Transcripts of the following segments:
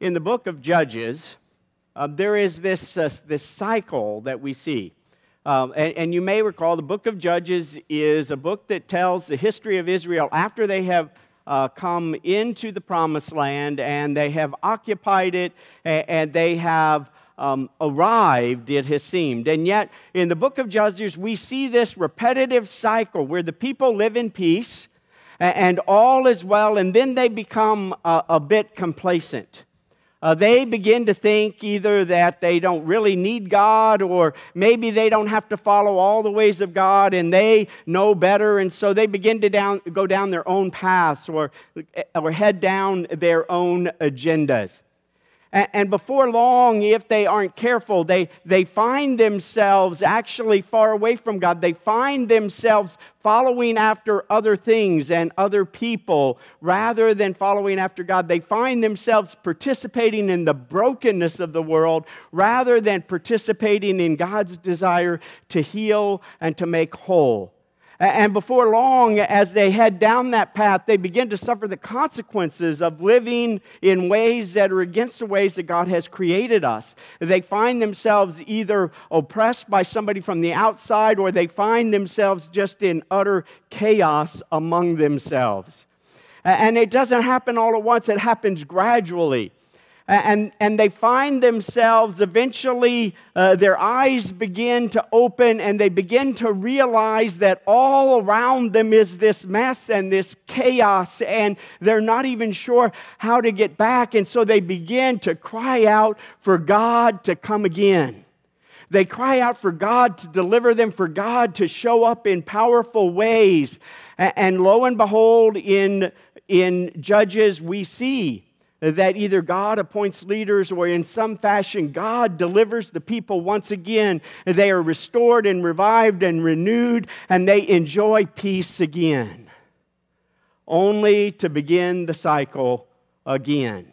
in the book of Judges, uh, there is this, uh, this cycle that we see. Um, and, and, you may recall the book of Judges is a book that tells the history of Israel after they have uh, come into the promised land and they have occupied it and, and they have um, arrived, it has seemed. And yet, in the book of Judges, we see this repetitive cycle where the people live in peace and all is well, and then they become a, a bit complacent. Uh, they begin to think either that they don't really need God or maybe they don't have to follow all the ways of God and they know better. And so they begin to down, go down their own paths or, or head down their own agendas. And before long, if they aren't careful, they, they find themselves actually far away from God. They find themselves following after other things and other people rather than following after God. They find themselves participating in the brokenness of the world rather than participating in God's desire to heal and to make whole. And before long, as they head down that path, they begin to suffer the consequences of living in ways that are against the ways that God has created us. They find themselves either oppressed by somebody from the outside or they find themselves just in utter chaos among themselves. And it doesn't happen all at once, it happens gradually and, and they find themselves eventually, uh, their eyes begin to open and they begin to realize that all around them is this mess and this chaos, and they're not even sure how to get back. And so they begin to cry out for God to come again. They cry out for God to deliver them, for God to show up in powerful ways. And lo and behold, in, in Judges, we see that either God appoints leaders or in some fashion God delivers the people once again. They are restored and revived and renewed, and they enjoy peace again, only to begin the cycle again.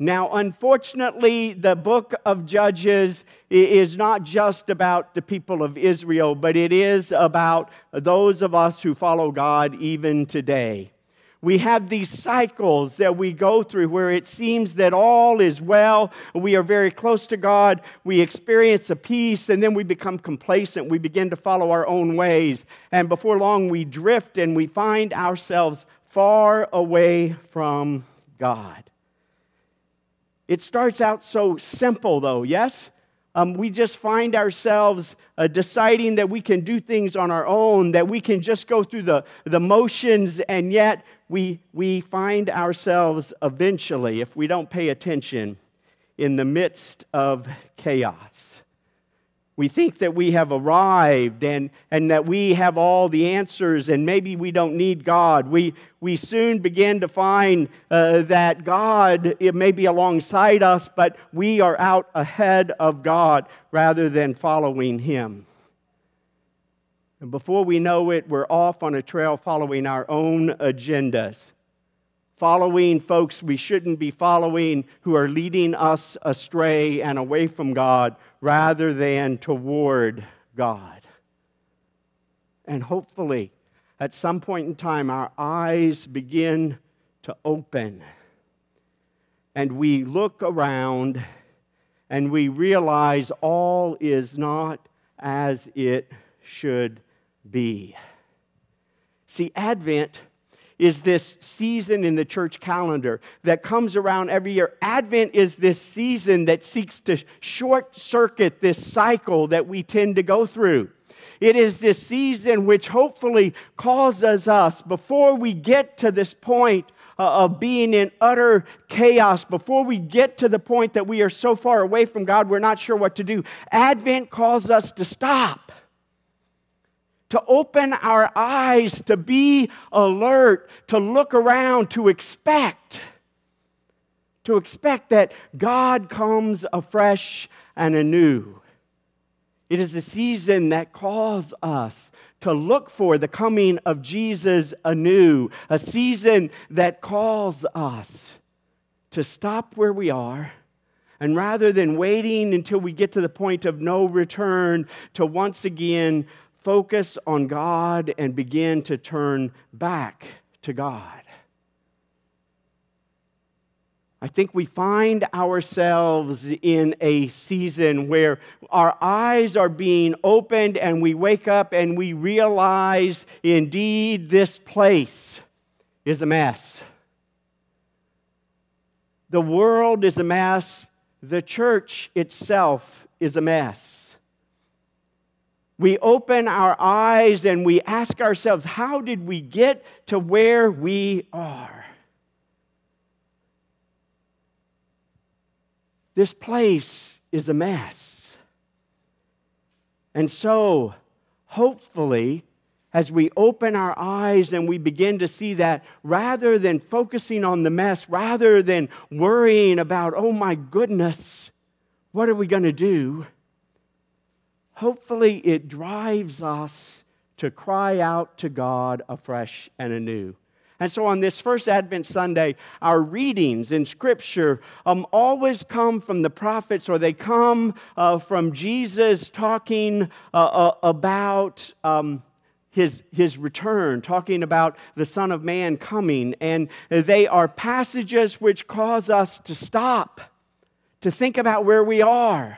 Now, unfortunately, the book of Judges is not just about the people of Israel, but it is about those of us who follow God even today we have these cycles that we go through where it seems that all is well. We are very close to God. We experience a peace, and then we become complacent. We begin to follow our own ways. And before long, we drift and we find ourselves far away from God. It starts out so simple, though, yes? Um, we just find ourselves uh, deciding that we can do things on our own, that we can just go through the, the motions, and yet we, we find ourselves eventually, if we don't pay attention, in the midst of chaos. We think that we have arrived and, and that we have all the answers and maybe we don't need God. We, we soon begin to find uh, that God, it may be alongside us, but we are out ahead of God rather than following Him. And before we know it, we're off on a trail following our own agendas following folks we shouldn't be following who are leading us astray and away from God rather than toward God. And hopefully, at some point in time, our eyes begin to open and we look around and we realize all is not as it should be. See, Advent is this season in the church calendar that comes around every year. Advent is this season that seeks to short circuit this cycle that we tend to go through. It is this season which hopefully causes us, before we get to this point uh, of being in utter chaos, before we get to the point that we are so far away from God, we're not sure what to do. Advent calls us to stop to open our eyes, to be alert, to look around, to expect, to expect that God comes afresh and anew. It is a season that calls us to look for the coming of Jesus anew, a season that calls us to stop where we are. And rather than waiting until we get to the point of no return, to once again focus on God and begin to turn back to God. I think we find ourselves in a season where our eyes are being opened and we wake up and we realize indeed this place is a mess. The world is a mess. The church itself is a mess. We open our eyes and we ask ourselves, how did we get to where we are? This place is a mess. And so, hopefully, as we open our eyes and we begin to see that, rather than focusing on the mess, rather than worrying about, oh my goodness, what are we going to do? Hopefully, it drives us to cry out to God afresh and anew. And so on this first Advent Sunday, our readings in Scripture um, always come from the prophets or they come uh, from Jesus talking uh, uh, about. Um, his, his return, talking about the Son of Man coming. And they are passages which cause us to stop, to think about where we are,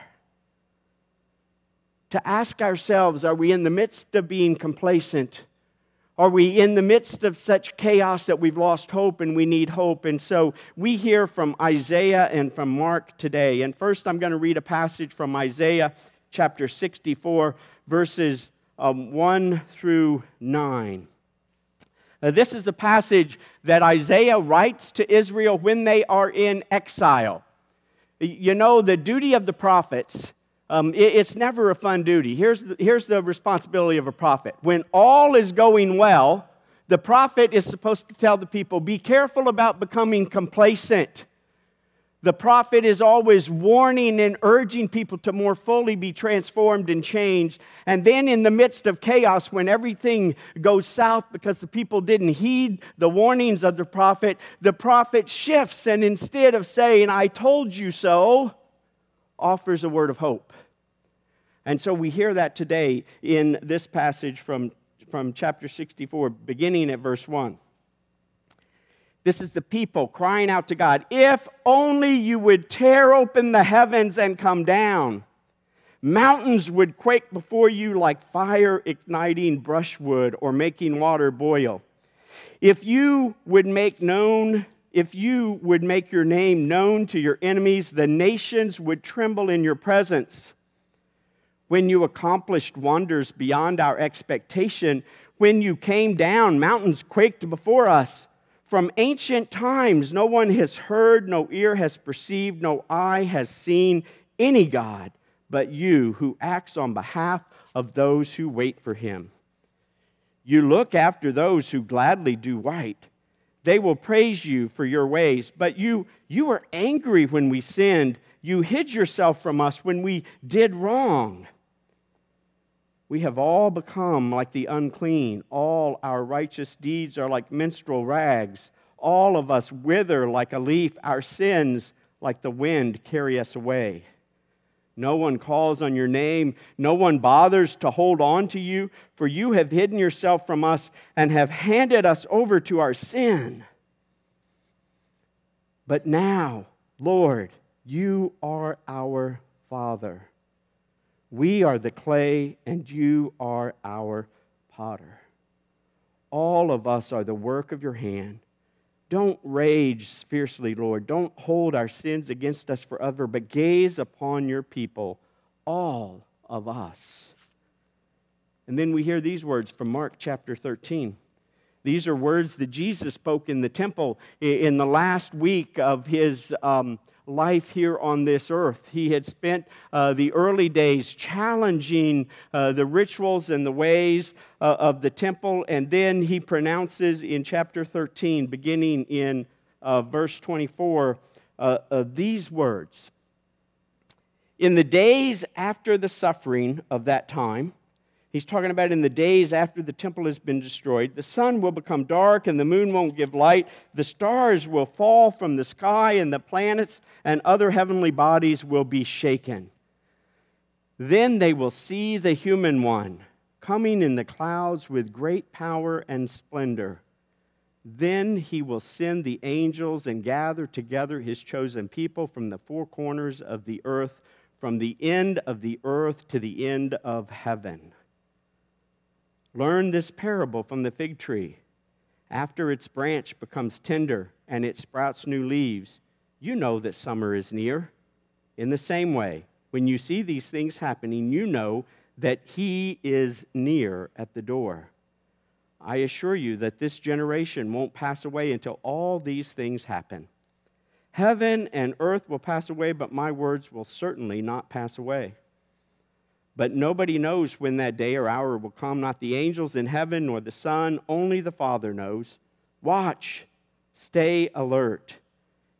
to ask ourselves are we in the midst of being complacent? Are we in the midst of such chaos that we've lost hope and we need hope? And so we hear from Isaiah and from Mark today. And first, I'm going to read a passage from Isaiah chapter 64, verses um, 1 through 9. Now, this is a passage that Isaiah writes to Israel when they are in exile. You know, the duty of the prophets um, it, it's never a fun duty. Here's the, here's the responsibility of a prophet. When all is going well, the prophet is supposed to tell the people be careful about becoming complacent. The prophet is always warning and urging people to more fully be transformed and changed. And then, in the midst of chaos, when everything goes south because the people didn't heed the warnings of the prophet, the prophet shifts and instead of saying, I told you so, offers a word of hope. And so we hear that today in this passage from, from chapter 64, beginning at verse 1. This is the people crying out to God, If only you would tear open the heavens and come down. Mountains would quake before you like fire igniting brushwood or making water boil. If you would make known if you would make your name known to your enemies, the nations would tremble in your presence. When you accomplished wonders beyond our expectation, when you came down, mountains quaked before us. From ancient times, no one has heard, no ear has perceived, no eye has seen any God but you who acts on behalf of those who wait for him. You look after those who gladly do right they will praise you for your ways. But you, you were angry when we sinned. You hid yourself from us when we did wrong. We have all become like the unclean. All our righteous deeds are like minstrel rags. All of us wither like a leaf. Our sins, like the wind, carry us away. No one calls on your name. No one bothers to hold on to you, for you have hidden yourself from us and have handed us over to our sin. But now, Lord, you are our Father. We are the clay, and you are our potter. All of us are the work of your hand. Don't rage fiercely, Lord. Don't hold our sins against us forever, but gaze upon your people, all of us. And then we hear these words from Mark chapter 13. These are words that Jesus spoke in the temple in the last week of his um, life here on this earth. He had spent uh, the early days challenging uh, the rituals and the ways uh, of the temple, and then he pronounces in chapter 13, beginning in uh, verse 24, uh, these words In the days after the suffering of that time, He's talking about in the days after the temple has been destroyed, the sun will become dark and the moon won't give light. The stars will fall from the sky and the planets and other heavenly bodies will be shaken. Then they will see the human one coming in the clouds with great power and splendor. Then he will send the angels and gather together his chosen people from the four corners of the earth, from the end of the earth to the end of heaven. Learn this parable from the fig tree. After its branch becomes tender and it sprouts new leaves, you know that summer is near. In the same way, when you see these things happening, you know that he is near at the door. I assure you that this generation won't pass away until all these things happen. Heaven and earth will pass away, but my words will certainly not pass away. But nobody knows when that day or hour will come, not the angels in heaven nor the Son, only the Father knows. Watch, stay alert.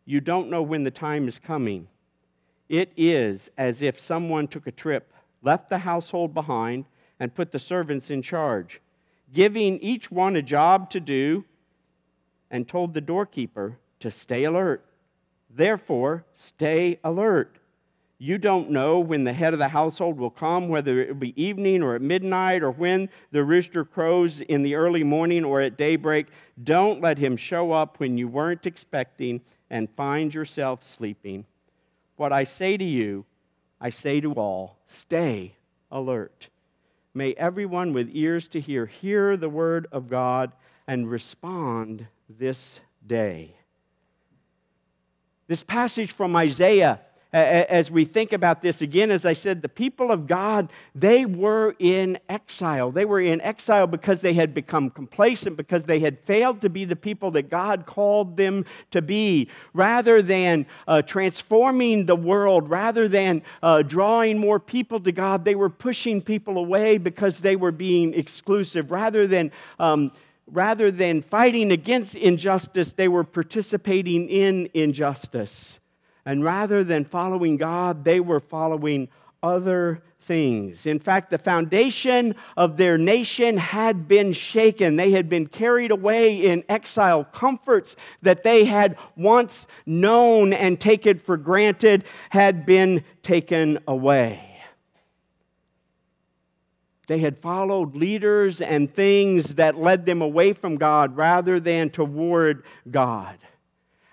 You don't know when the time is coming. It is as if someone took a trip, left the household behind, and put the servants in charge, giving each one a job to do, and told the doorkeeper to stay alert. Therefore, stay alert. You don't know when the head of the household will come, whether it will be evening or at midnight or when the rooster crows in the early morning or at daybreak. Don't let him show up when you weren't expecting and find yourself sleeping. What I say to you, I say to all stay alert. May everyone with ears to hear hear the word of God and respond this day. This passage from Isaiah as we think about this again, as I said, the people of God, they were in exile. They were in exile because they had become complacent, because they had failed to be the people that God called them to be. Rather than uh, transforming the world, rather than uh, drawing more people to God, they were pushing people away because they were being exclusive. Rather than um, rather than fighting against injustice, they were participating in injustice. And rather than following God, they were following other things. In fact, the foundation of their nation had been shaken. They had been carried away in exile. Comforts that they had once known and taken for granted had been taken away. They had followed leaders and things that led them away from God rather than toward God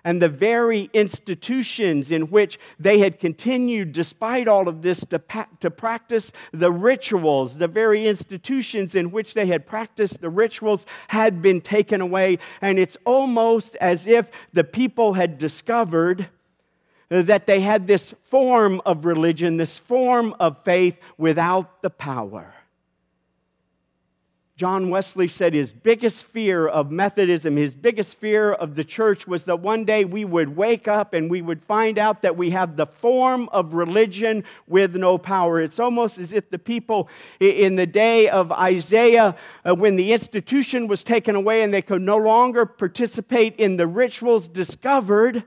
and the very institutions in which they had continued, despite all of this, to, pa- to practice the rituals, the very institutions in which they had practiced the rituals had been taken away. And it's almost as if the people had discovered that they had this form of religion, this form of faith without the power. John Wesley said his biggest fear of Methodism, his biggest fear of the church was that one day we would wake up and we would find out that we have the form of religion with no power. It's almost as if the people in the day of Isaiah, uh, when the institution was taken away and they could no longer participate in the rituals, discovered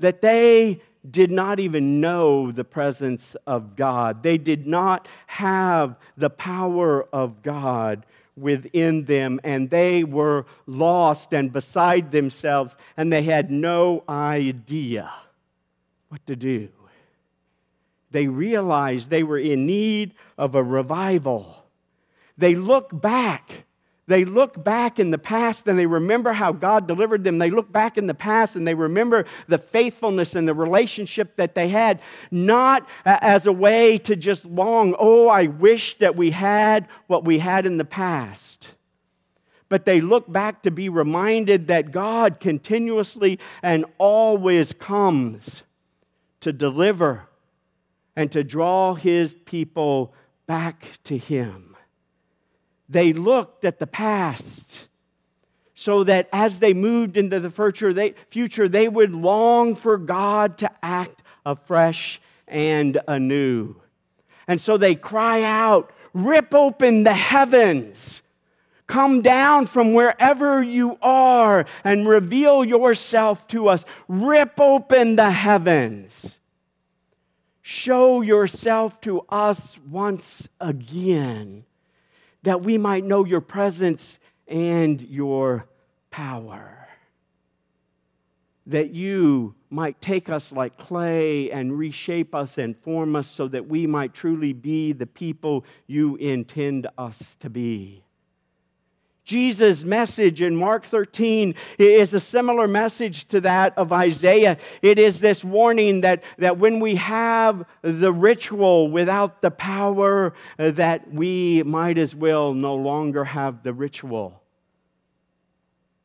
that they did not even know the presence of God. They did not have the power of God within them, and they were lost and beside themselves, and they had no idea what to do. They realized they were in need of a revival. They look back they look back in the past and they remember how God delivered them. They look back in the past and they remember the faithfulness and the relationship that they had, not as a way to just long, oh, I wish that we had what we had in the past. But they look back to be reminded that God continuously and always comes to deliver and to draw his people back to him. They looked at the past so that as they moved into the future they, future, they would long for God to act afresh and anew. And so they cry out, Rip open the heavens. Come down from wherever you are and reveal yourself to us. Rip open the heavens. Show yourself to us once again that we might know your presence and your power. That you might take us like clay and reshape us and form us so that we might truly be the people you intend us to be. Jesus' message in Mark 13 is a similar message to that of Isaiah. It is this warning that, that when we have the ritual without the power, uh, that we might as well no longer have the ritual.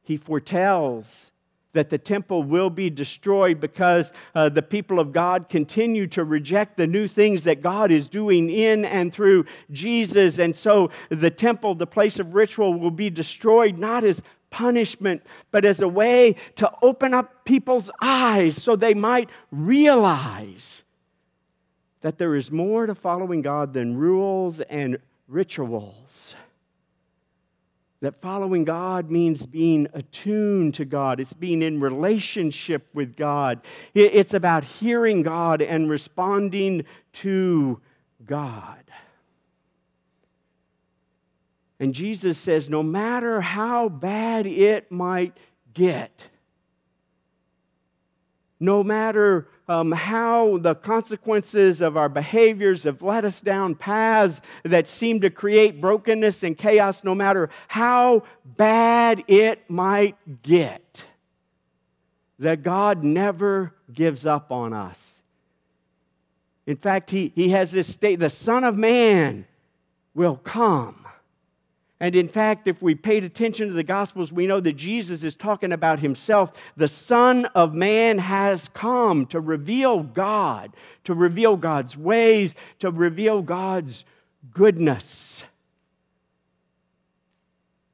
He foretells that the temple will be destroyed because uh, the people of God continue to reject the new things that God is doing in and through Jesus. And so the temple, the place of ritual, will be destroyed not as punishment, but as a way to open up people's eyes so they might realize that there is more to following God than rules and rituals that following God means being attuned to God. It's being in relationship with God. It's about hearing God and responding to God. And Jesus says, no matter how bad it might get, no matter um, how the consequences of our behaviors have led us down paths that seem to create brokenness and chaos, no matter how bad it might get, that God never gives up on us. In fact, he, he has this state the Son of Man will come and in fact, if we paid attention to the Gospels, we know that Jesus is talking about himself. The Son of Man has come to reveal God, to reveal God's ways, to reveal God's goodness.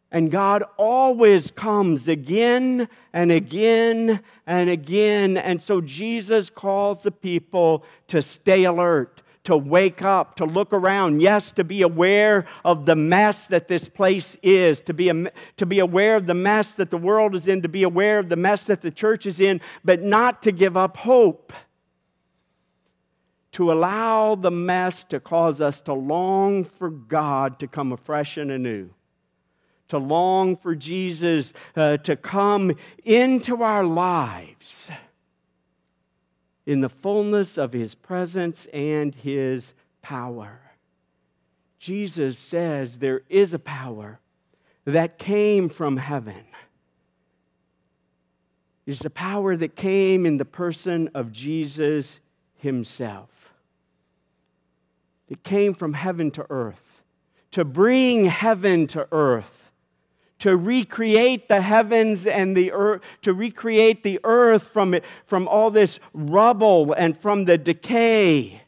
And God always comes again and again and again. And so Jesus calls the people to stay alert to wake up, to look around, yes, to be aware of the mess that this place is, to be, to be aware of the mess that the world is in, to be aware of the mess that the church is in, but not to give up hope. To allow the mess to cause us to long for God to come afresh and anew to long for Jesus uh, to come into our lives in the fullness of his presence and his power. Jesus says there is a power that came from heaven. It's the power that came in the person of Jesus himself. It came from heaven to earth to bring heaven to earth to recreate the heavens and the earth, to recreate the earth from, it, from all this rubble and from the decay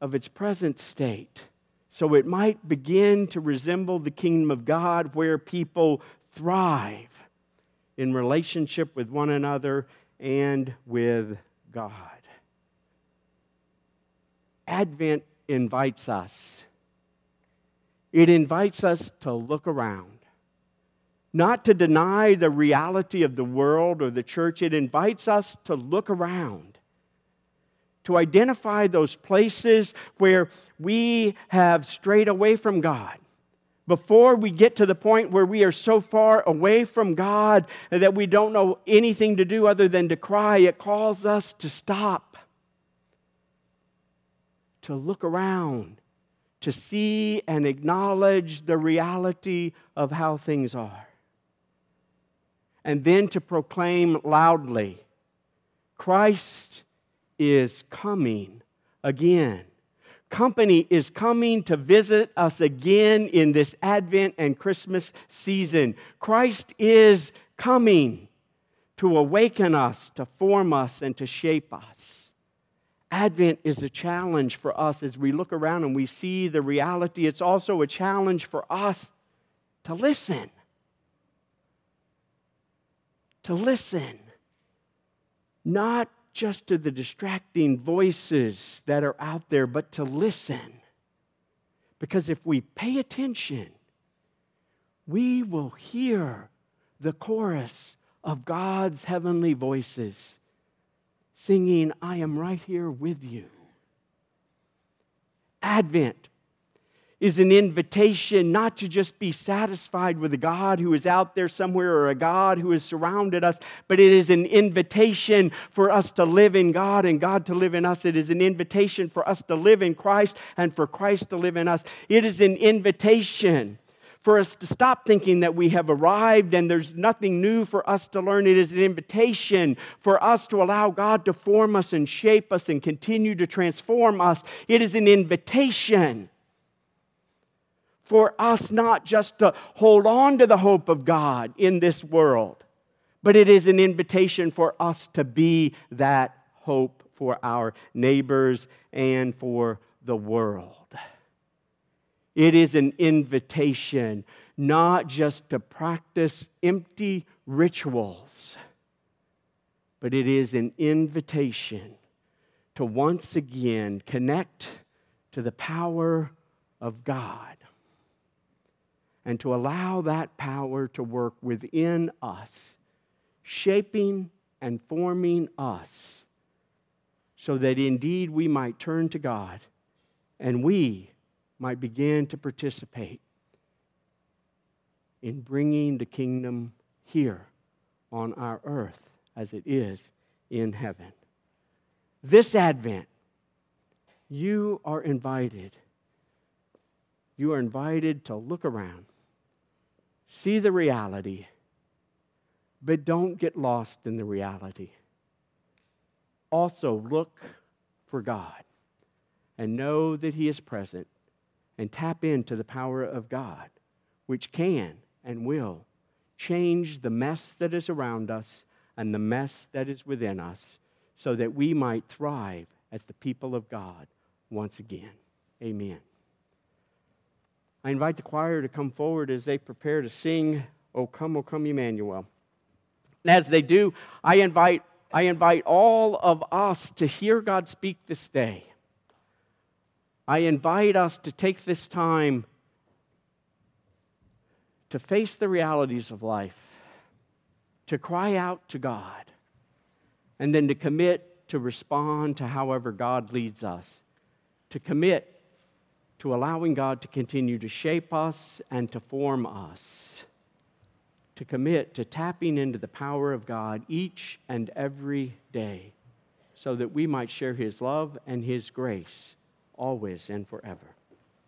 of its present state, so it might begin to resemble the kingdom of God where people thrive in relationship with one another and with God. Advent invites us it invites us to look around, not to deny the reality of the world or the church. It invites us to look around, to identify those places where we have strayed away from God. Before we get to the point where we are so far away from God that we don't know anything to do other than to cry, it calls us to stop, to look around to see and acknowledge the reality of how things are. And then to proclaim loudly Christ is coming again. Company is coming to visit us again in this Advent and Christmas season. Christ is coming to awaken us, to form us, and to shape us. Advent is a challenge for us as we look around and we see the reality. It's also a challenge for us to listen. To listen. Not just to the distracting voices that are out there, but to listen. Because if we pay attention, we will hear the chorus of God's heavenly voices singing, I am right here with you. Advent is an invitation not to just be satisfied with a God who is out there somewhere or a God who has surrounded us, but it is an invitation for us to live in God and God to live in us. It is an invitation for us to live in Christ and for Christ to live in us. It is an invitation for us to stop thinking that we have arrived and there's nothing new for us to learn. It is an invitation for us to allow God to form us and shape us and continue to transform us. It is an invitation for us not just to hold on to the hope of God in this world, but it is an invitation for us to be that hope for our neighbors and for the world. It is an invitation not just to practice empty rituals, but it is an invitation to once again connect to the power of God and to allow that power to work within us, shaping and forming us, so that indeed we might turn to God and we might begin to participate in bringing the kingdom here on our earth as it is in heaven. This Advent, you are invited. You are invited to look around see the reality, but don't get lost in the reality. Also, look for God and know that He is present and tap into the power of God, which can and will change the mess that is around us and the mess that is within us so that we might thrive as the people of God once again. Amen. I invite the choir to come forward as they prepare to sing, O come, O come, Emmanuel. And as they do, I invite, I invite all of us to hear God speak this day. I invite us to take this time to face the realities of life, to cry out to God, and then to commit to respond to however God leads us, to commit to allowing God to continue to shape us and to form us, to commit to tapping into the power of God each and every day so that we might share His love and His grace always and forever.